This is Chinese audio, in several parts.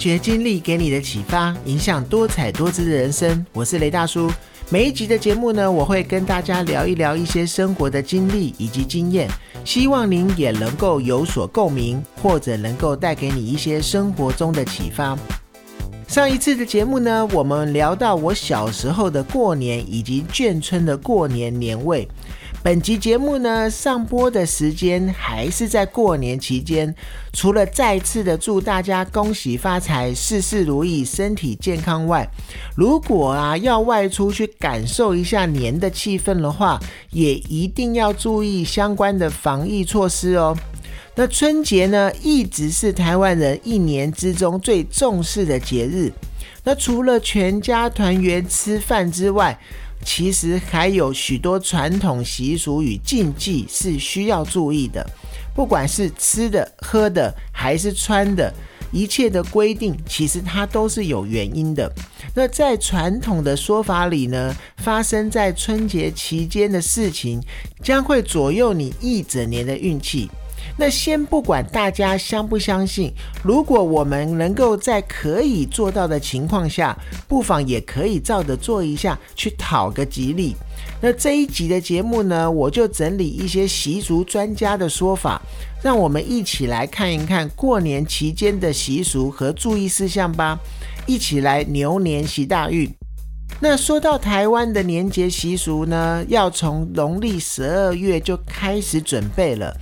发掘经历给你的启发，影响多彩多姿的人生。我是雷大叔。每一集的节目呢，我会跟大家聊一聊一些生活的经历以及经验，希望您也能够有所共鸣，或者能够带给你一些生活中的启发。上一次的节目呢，我们聊到我小时候的过年以及眷村的过年年味。本集节目呢，上播的时间还是在过年期间。除了再次的祝大家恭喜发财、事事如意、身体健康外，如果啊要外出去感受一下年的气氛的话，也一定要注意相关的防疫措施哦。那春节呢，一直是台湾人一年之中最重视的节日。那除了全家团圆吃饭之外，其实还有许多传统习俗与禁忌是需要注意的，不管是吃的、喝的，还是穿的，一切的规定，其实它都是有原因的。那在传统的说法里呢，发生在春节期间的事情，将会左右你一整年的运气。那先不管大家相不相信，如果我们能够在可以做到的情况下，不妨也可以照着做一下，去讨个吉利。那这一集的节目呢，我就整理一些习俗专家的说法，让我们一起来看一看过年期间的习俗和注意事项吧。一起来牛年习大运。那说到台湾的年节习俗呢，要从农历十二月就开始准备了。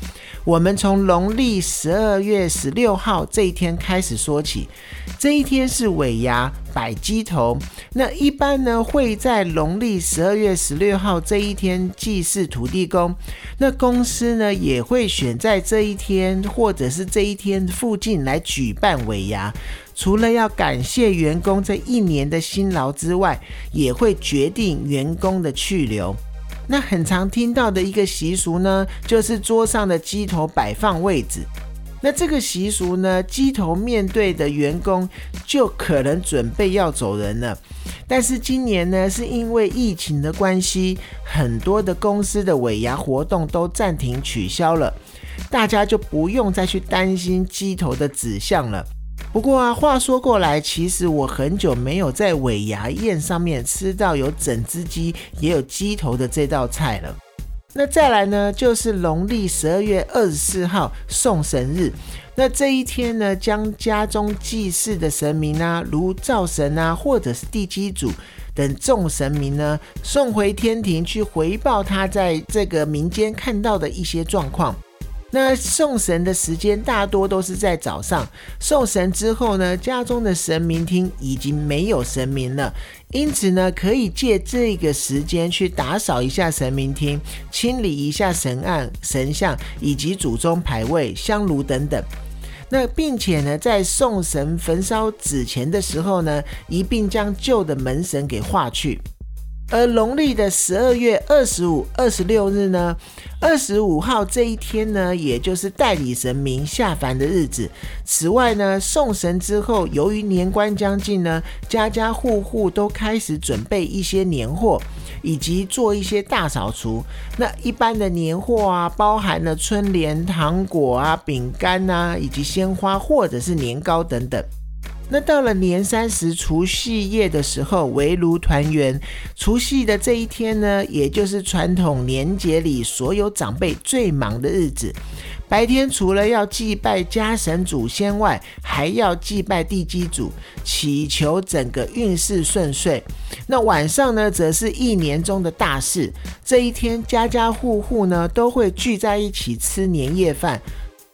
我们从农历十二月十六号这一天开始说起，这一天是尾牙摆鸡头。那一般呢会在农历十二月十六号这一天祭祀土地公。那公司呢也会选在这一天或者是这一天附近来举办尾牙。除了要感谢员工这一年的辛劳之外，也会决定员工的去留。那很常听到的一个习俗呢，就是桌上的鸡头摆放位置。那这个习俗呢，鸡头面对的员工就可能准备要走人了。但是今年呢，是因为疫情的关系，很多的公司的尾牙活动都暂停取消了，大家就不用再去担心鸡头的指向了。不过啊，话说过来，其实我很久没有在尾牙宴上面吃到有整只鸡也有鸡头的这道菜了。那再来呢，就是农历十二月二十四号送神日。那这一天呢，将家中祭祀的神明啊，如灶神啊，或者是地基主等众神明呢，送回天庭去回报他在这个民间看到的一些状况。那送神的时间大多都是在早上，送神之后呢，家中的神明厅已经没有神明了，因此呢，可以借这个时间去打扫一下神明厅，清理一下神案、神像以及祖宗牌位、香炉等等。那并且呢，在送神焚烧纸钱的时候呢，一并将旧的门神给化去。而农历的十二月二十五、二十六日呢，二十五号这一天呢，也就是代理神明下凡的日子。此外呢，送神之后，由于年关将近呢，家家户户都开始准备一些年货，以及做一些大扫除。那一般的年货啊，包含了春联、糖果啊、饼干啊，以及鲜花或者是年糕等等。那到了年三十除夕夜的时候，围炉团圆。除夕的这一天呢，也就是传统年节里所有长辈最忙的日子。白天除了要祭拜家神祖先外，还要祭拜地基主，祈求整个运势顺遂。那晚上呢，则是一年中的大事。这一天，家家户户呢都会聚在一起吃年夜饭。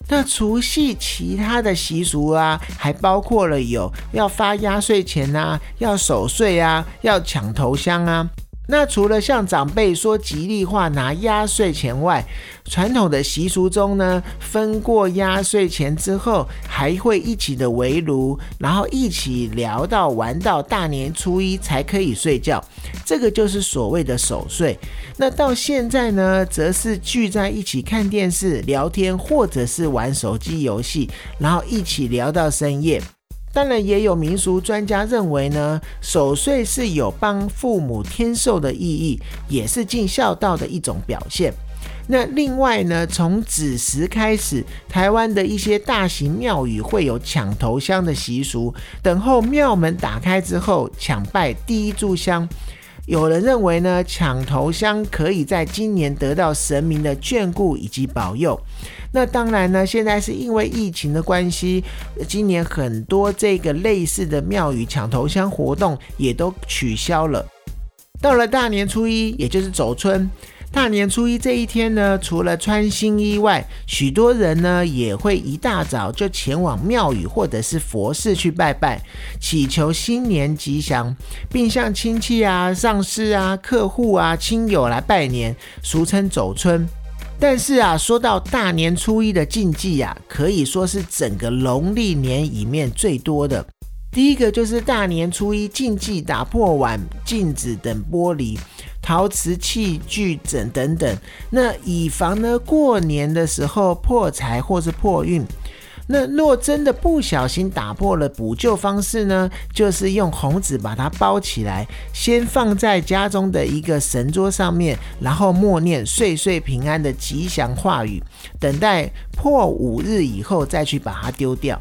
那除夕其他的习俗啊，还包括了有要发压岁钱啊，要守岁啊，要抢头香啊。那除了向长辈说吉利话拿压岁钱外，传统的习俗中呢，分过压岁钱之后，还会一起的围炉，然后一起聊到玩到大年初一才可以睡觉，这个就是所谓的守岁。那到现在呢，则是聚在一起看电视、聊天，或者是玩手机游戏，然后一起聊到深夜。当然，也有民俗专家认为呢，守岁是有帮父母添寿的意义，也是尽孝道的一种表现。那另外呢，从子时开始，台湾的一些大型庙宇会有抢头香的习俗，等候庙门打开之后，抢拜第一炷香。有人认为呢，抢头香可以在今年得到神明的眷顾以及保佑。那当然呢，现在是因为疫情的关系，今年很多这个类似的庙宇抢头香活动也都取消了。到了大年初一，也就是走春。大年初一这一天呢，除了穿新衣外，许多人呢也会一大早就前往庙宇或者是佛寺去拜拜，祈求新年吉祥，并向亲戚啊、上司啊、客户啊、亲友来拜年，俗称走春。但是啊，说到大年初一的禁忌啊，可以说是整个农历年里面最多的。第一个就是大年初一禁忌打破碗、镜子等玻璃、陶瓷器具等等等，那以防呢过年的时候破财或是破运。那若真的不小心打破了，补救方式呢，就是用红纸把它包起来，先放在家中的一个神桌上面，然后默念“岁岁平安”的吉祥话语，等待破五日以后再去把它丢掉。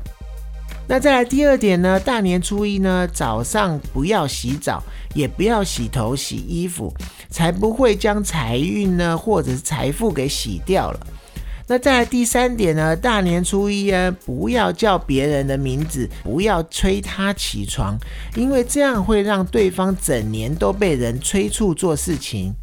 那再来第二点呢？大年初一呢，早上不要洗澡，也不要洗头、洗衣服，才不会将财运呢或者是财富给洗掉了。那再来第三点呢？大年初一啊，不要叫别人的名字，不要催他起床，因为这样会让对方整年都被人催促做事情。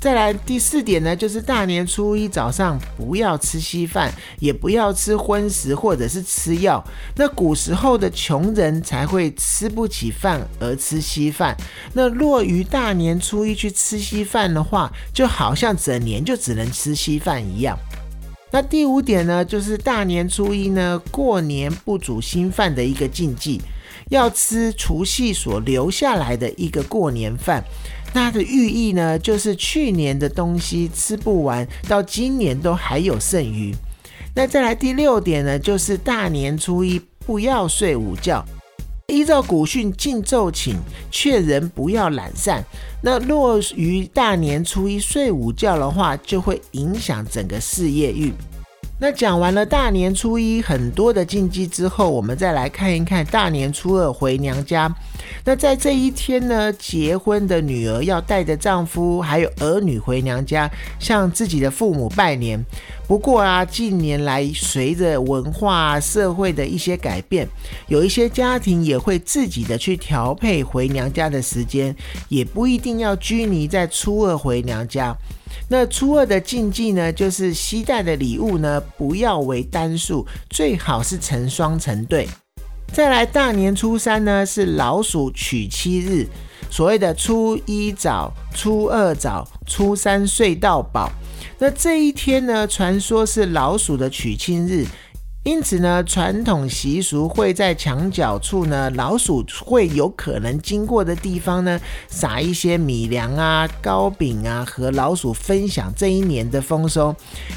再来第四点呢，就是大年初一早上不要吃稀饭，也不要吃荤食或者是吃药。那古时候的穷人才会吃不起饭而吃稀饭。那若于大年初一去吃稀饭的话，就好像整年就只能吃稀饭一样。那第五点呢，就是大年初一呢过年不煮新饭的一个禁忌，要吃除夕所留下来的一个过年饭。它的寓意呢，就是去年的东西吃不完，到今年都还有剩余。那再来第六点呢，就是大年初一不要睡午觉，依照古训禁奏请，劝人不要懒散。那若于大年初一睡午觉的话，就会影响整个事业运。那讲完了大年初一很多的禁忌之后，我们再来看一看大年初二回娘家。那在这一天呢，结婚的女儿要带着丈夫还有儿女回娘家，向自己的父母拜年。不过啊，近年来随着文化社会的一些改变，有一些家庭也会自己的去调配回娘家的时间，也不一定要拘泥在初二回娘家。那初二的禁忌呢，就是携带的礼物呢，不要为单数，最好是成双成对。再来，大年初三呢是老鼠娶妻日，所谓的初一早、初二早、初三睡到饱。那这一天呢，传说是老鼠的娶亲日。因此呢，传统习俗会在墙角处呢，老鼠会有可能经过的地方呢，撒一些米粮啊、糕饼啊，和老鼠分享这一年的丰收，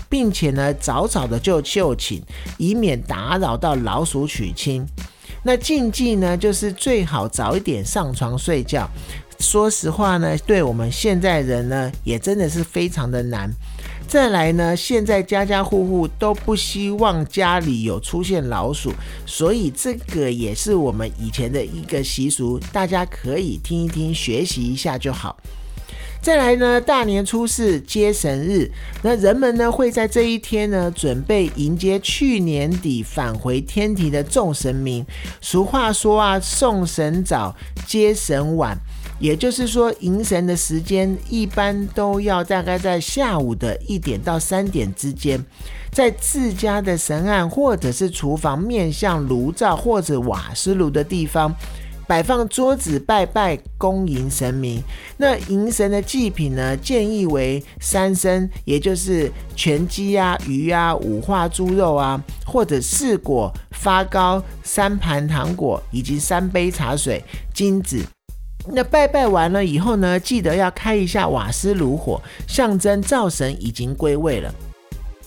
并且呢，早早的就就寝，以免打扰到老鼠娶亲。那禁忌呢，就是最好早一点上床睡觉。说实话呢，对我们现在人呢，也真的是非常的难。再来呢，现在家家户户都不希望家里有出现老鼠，所以这个也是我们以前的一个习俗，大家可以听一听，学习一下就好。再来呢，大年初四接神日，那人们呢会在这一天呢准备迎接去年底返回天庭的众神明。俗话说啊，送神早，接神晚。也就是说，迎神的时间一般都要大概在下午的一点到三点之间，在自家的神案或者是厨房面向炉灶或者瓦斯炉的地方，摆放桌子拜拜恭迎神明。那迎神的祭品呢，建议为三牲，也就是全鸡啊、鱼啊、五花猪肉啊，或者四果、发糕、三盘糖果以及三杯茶水、金子。那拜拜完了以后呢，记得要开一下瓦斯炉火，象征灶神已经归位了。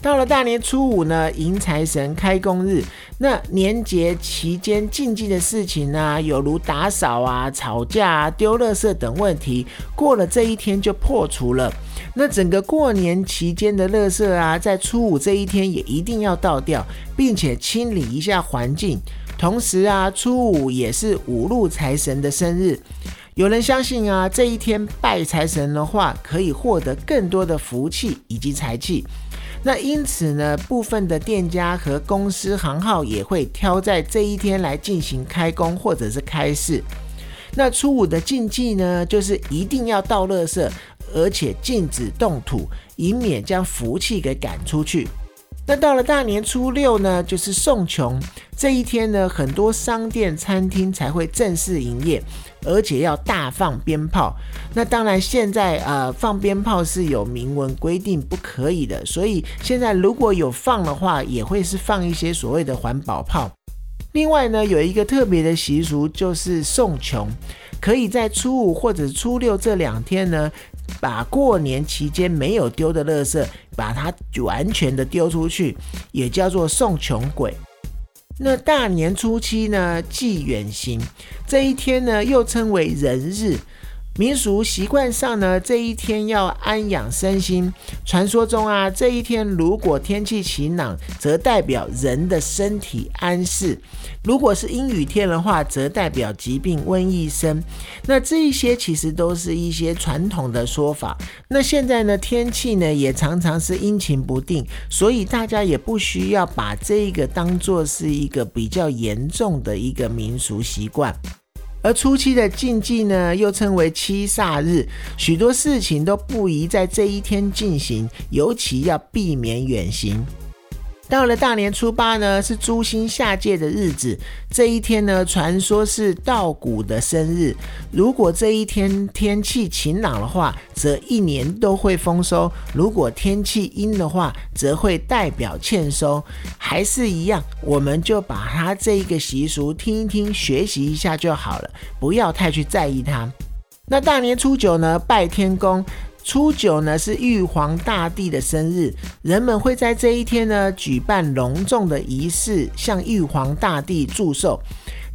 到了大年初五呢，迎财神开工日。那年节期间禁忌的事情呢，有如打扫啊、吵架啊、丢垃圾等问题，过了这一天就破除了。那整个过年期间的垃圾啊，在初五这一天也一定要倒掉，并且清理一下环境。同时啊，初五也是五路财神的生日。有人相信啊，这一天拜财神的话，可以获得更多的福气以及财气。那因此呢，部分的店家和公司行号也会挑在这一天来进行开工或者是开市。那初五的禁忌呢，就是一定要倒垃圾，而且禁止动土，以免将福气给赶出去。那到了大年初六呢，就是送穷这一天呢，很多商店、餐厅才会正式营业。而且要大放鞭炮，那当然现在呃放鞭炮是有明文规定不可以的，所以现在如果有放的话，也会是放一些所谓的环保炮。另外呢，有一个特别的习俗就是送穷，可以在初五或者初六这两天呢，把过年期间没有丢的垃圾，把它完全的丢出去，也叫做送穷鬼。那大年初七呢，祭远行这一天呢，又称为人日。民俗习惯上呢，这一天要安养身心。传说中啊，这一天如果天气晴朗，则代表人的身体安适；如果是阴雨天的话，则代表疾病瘟疫生。那这一些其实都是一些传统的说法。那现在呢，天气呢也常常是阴晴不定，所以大家也不需要把这个当做是一个比较严重的一个民俗习惯。而初期的禁忌呢，又称为七煞日，许多事情都不宜在这一天进行，尤其要避免远行。到了大年初八呢，是诸星下界的日子。这一天呢，传说是稻谷的生日。如果这一天天气晴朗的话，则一年都会丰收；如果天气阴的话，则会代表欠收。还是一样，我们就把它这一个习俗听一听，学习一下就好了，不要太去在意它。那大年初九呢，拜天公。初九呢是玉皇大帝的生日，人们会在这一天呢举办隆重的仪式，向玉皇大帝祝寿，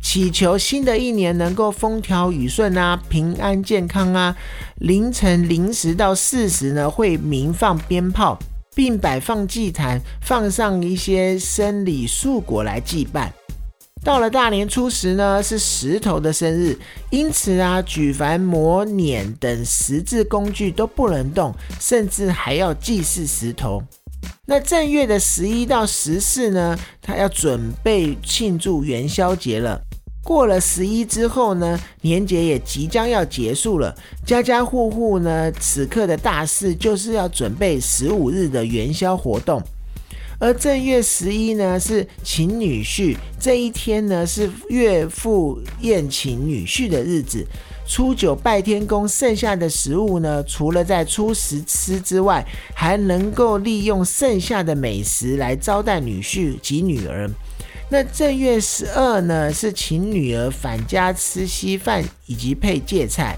祈求新的一年能够风调雨顺啊，平安健康啊。凌晨零时到四时呢会鸣放鞭炮，并摆放祭坛，放上一些生礼素果来祭拜。到了大年初十呢，是石头的生日，因此啊，举凡磨碾等石质工具都不能动，甚至还要祭祀石头。那正月的十一到十四呢，他要准备庆祝元宵节了。过了十一之后呢，年节也即将要结束了，家家户户呢，此刻的大事就是要准备十五日的元宵活动。而正月十一呢是请女婿，这一天呢是岳父宴请女婿的日子。初九拜天公，剩下的食物呢，除了在初十吃之外，还能够利用剩下的美食来招待女婿及女儿。那正月十二呢是请女儿返家吃稀饭以及配芥菜。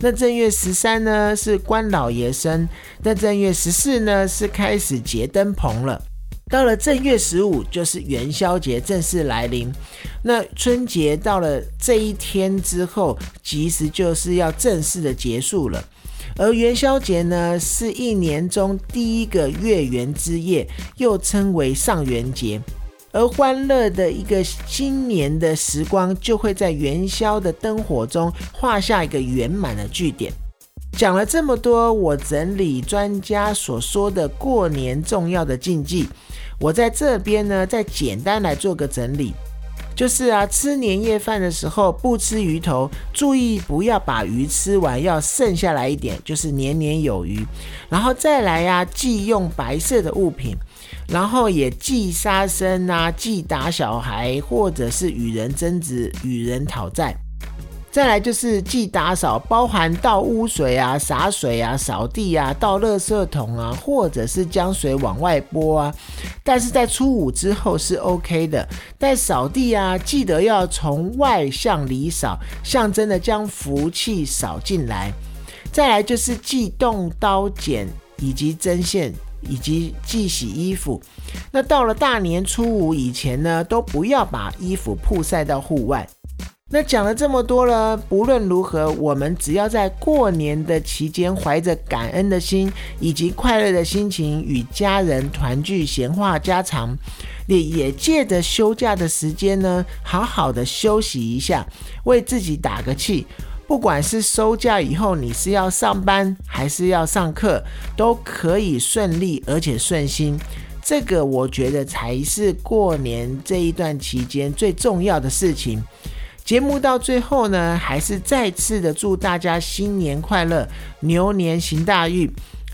那正月十三呢是关老爷生。那正月十四呢是开始结灯棚了。到了正月十五，就是元宵节正式来临。那春节到了这一天之后，其实就是要正式的结束了。而元宵节呢，是一年中第一个月圆之夜，又称为上元节。而欢乐的一个新年的时光，就会在元宵的灯火中画下一个圆满的句点。讲了这么多，我整理专家所说的过年重要的禁忌。我在这边呢，再简单来做个整理，就是啊，吃年夜饭的时候不吃鱼头，注意不要把鱼吃完，要剩下来一点，就是年年有余。然后再来呀，忌用白色的物品，然后也忌杀生啊，忌打小孩，或者是与人争执、与人讨债。再来就是既打扫，包含倒污水啊、洒水啊、扫地啊、倒垃圾桶啊，或者是将水往外拨啊。但是在初五之后是 OK 的。但扫地啊，记得要从外向里扫，象征的将福气扫进来。再来就是既动刀剪以及针线。以及忌洗衣服。那到了大年初五以前呢，都不要把衣服曝晒到户外。那讲了这么多了，不论如何，我们只要在过年的期间，怀着感恩的心以及快乐的心情，与家人团聚，闲话家常，也也借着休假的时间呢，好好的休息一下，为自己打个气。不管是收假以后，你是要上班还是要上课，都可以顺利而且顺心。这个我觉得才是过年这一段期间最重要的事情。节目到最后呢，还是再次的祝大家新年快乐，牛年行大运，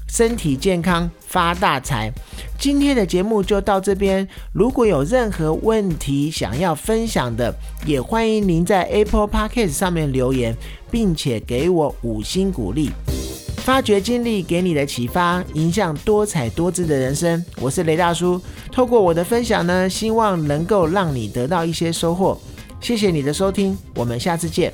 身体健康，发大财。今天的节目就到这边，如果有任何问题想要分享的，也欢迎您在 Apple Podcast 上面留言，并且给我五星鼓励。发掘经历给你的启发，影响多彩多姿的人生。我是雷大叔，透过我的分享呢，希望能够让你得到一些收获。谢谢你的收听，我们下次见。